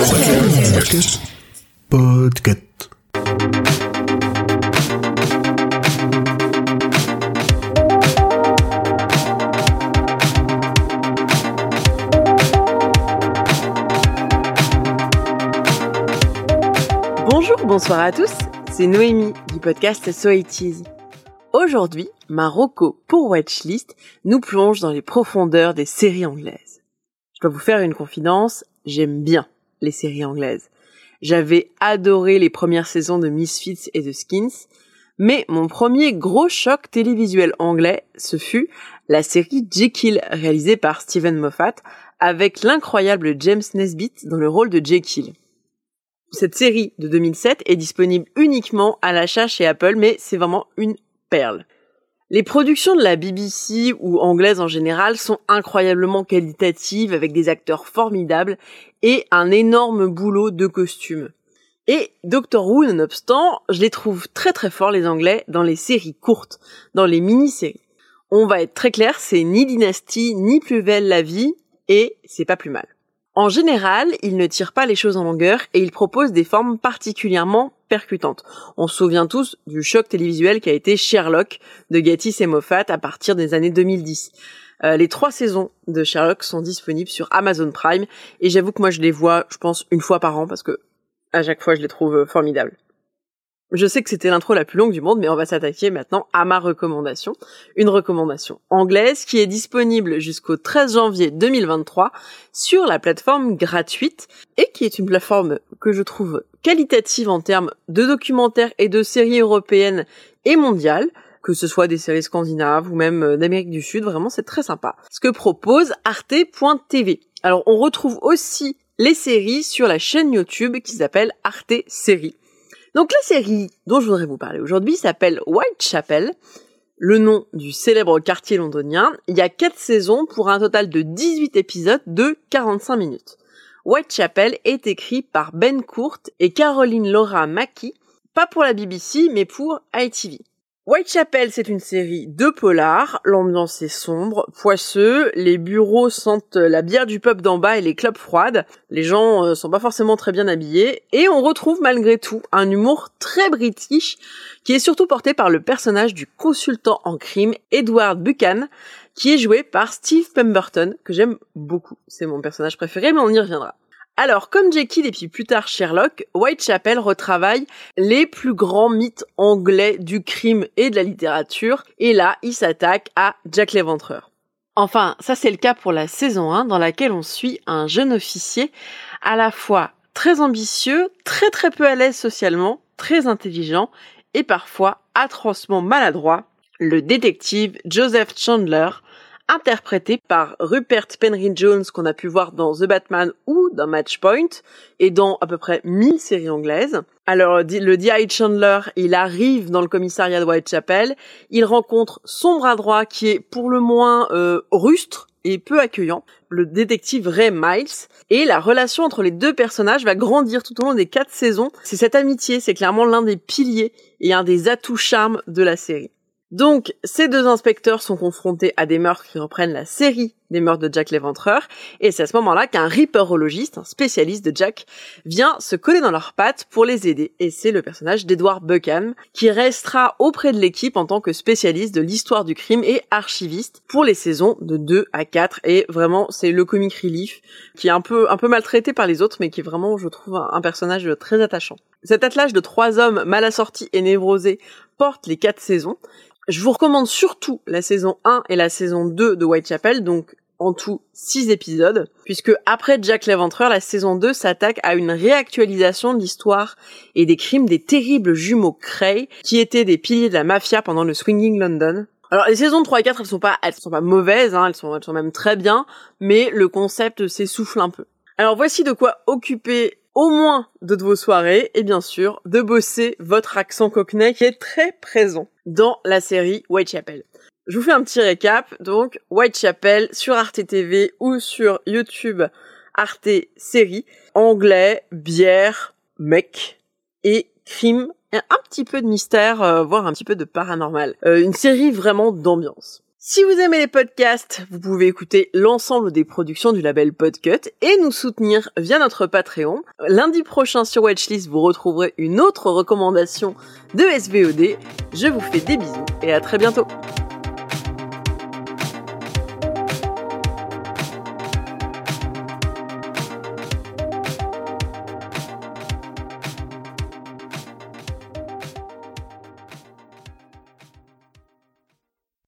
Podcast. Bonjour, bonsoir à tous, c'est Noémie du podcast So It Is. Aujourd'hui, Marocco pour Watchlist nous plonge dans les profondeurs des séries anglaises. Je dois vous faire une confidence, j'aime bien les séries anglaises. J'avais adoré les premières saisons de Misfits et de Skins, mais mon premier gros choc télévisuel anglais, ce fut la série Jekyll réalisée par Steven Moffat avec l'incroyable James Nesbitt dans le rôle de Jekyll. Cette série de 2007 est disponible uniquement à l'achat chez Apple, mais c'est vraiment une perle. Les productions de la BBC ou anglaises en général sont incroyablement qualitatives avec des acteurs formidables et un énorme boulot de costumes. Et Doctor Who, nonobstant, je les trouve très très forts les anglais dans les séries courtes, dans les mini-séries. On va être très clair, c'est ni Dynasty, ni Plus belle la vie, et c'est pas plus mal. En général, ils ne tirent pas les choses en longueur et ils proposent des formes particulièrement percutantes. On se souvient tous du choc télévisuel qui a été Sherlock de Gatiss et Moffat à partir des années 2010. Euh, les trois saisons de Sherlock sont disponibles sur Amazon Prime et j'avoue que moi je les vois, je pense, une fois par an parce que à chaque fois je les trouve euh, formidables. Je sais que c'était l'intro la plus longue du monde, mais on va s'attaquer maintenant à ma recommandation. Une recommandation anglaise qui est disponible jusqu'au 13 janvier 2023 sur la plateforme gratuite et qui est une plateforme que je trouve qualitative en termes de documentaires et de séries européennes et mondiales que ce soit des séries scandinaves ou même euh, d'Amérique du Sud, vraiment c'est très sympa. Ce que propose arte.tv. Alors on retrouve aussi les séries sur la chaîne YouTube qui s'appelle Arte Séries. Donc la série dont je voudrais vous parler aujourd'hui s'appelle Whitechapel, le nom du célèbre quartier londonien. Il y a 4 saisons pour un total de 18 épisodes de 45 minutes. Whitechapel est écrit par Ben Court et Caroline Laura Mackie, pas pour la BBC mais pour ITV. Whitechapel, c'est une série de polars. L'ambiance est sombre, poisseux. Les bureaux sentent la bière du pub d'en bas et les clubs froides. Les gens euh, sont pas forcément très bien habillés. Et on retrouve malgré tout un humour très british qui est surtout porté par le personnage du consultant en crime Edward Buchan qui est joué par Steve Pemberton que j'aime beaucoup. C'est mon personnage préféré mais on y reviendra. Alors, comme Jekyll et puis plus tard Sherlock, Whitechapel retravaille les plus grands mythes anglais du crime et de la littérature, et là, il s'attaque à Jack l'Éventreur. Enfin, ça c'est le cas pour la saison 1 dans laquelle on suit un jeune officier à la fois très ambitieux, très très peu à l'aise socialement, très intelligent et parfois atrocement maladroit, le détective Joseph Chandler, interprété par Rupert Penry Jones qu'on a pu voir dans The Batman ou dans Matchpoint et dans à peu près 1000 séries anglaises. Alors le D.I. Chandler, il arrive dans le commissariat de Whitechapel, il rencontre son bras droit qui est pour le moins euh, rustre et peu accueillant, le détective Ray Miles, et la relation entre les deux personnages va grandir tout au long des quatre saisons. C'est cette amitié, c'est clairement l'un des piliers et un des atouts charmes de la série. Donc, ces deux inspecteurs sont confrontés à des meurtres qui reprennent la série des meurtres de Jack l'Éventreur, et c'est à ce moment-là qu'un ripperologiste, un spécialiste de Jack, vient se coller dans leurs pattes pour les aider, et c'est le personnage d'Edward Buchan, qui restera auprès de l'équipe en tant que spécialiste de l'histoire du crime et archiviste pour les saisons de 2 à 4, et vraiment, c'est le comic relief, qui est un peu, un peu maltraité par les autres, mais qui est vraiment, je trouve, un personnage très attachant. Cet attelage de trois hommes mal assortis et névrosés les quatre saisons, je vous recommande surtout la saison 1 et la saison 2 de Whitechapel, donc en tout 6 épisodes, puisque après Jack l'Éventreur, la saison 2 s'attaque à une réactualisation de l'histoire et des crimes des terribles jumeaux Cray, qui étaient des piliers de la mafia pendant le Swinging London. Alors les saisons 3 et 4, elles sont pas, elles sont pas mauvaises, hein, elles sont même très bien, mais le concept s'essouffle un peu. Alors voici de quoi occuper au moins de vos soirées et bien sûr de bosser votre accent cockney qui est très présent dans la série Whitechapel. Je vous fais un petit récap. Donc Whitechapel sur Arte TV ou sur YouTube Arte série anglais, bière, mec et crime et un petit peu de mystère, euh, voire un petit peu de paranormal. Euh, une série vraiment d'ambiance. Si vous aimez les podcasts, vous pouvez écouter l'ensemble des productions du label Podcut et nous soutenir via notre Patreon. Lundi prochain sur Watchlist, vous retrouverez une autre recommandation de SVOD. Je vous fais des bisous et à très bientôt.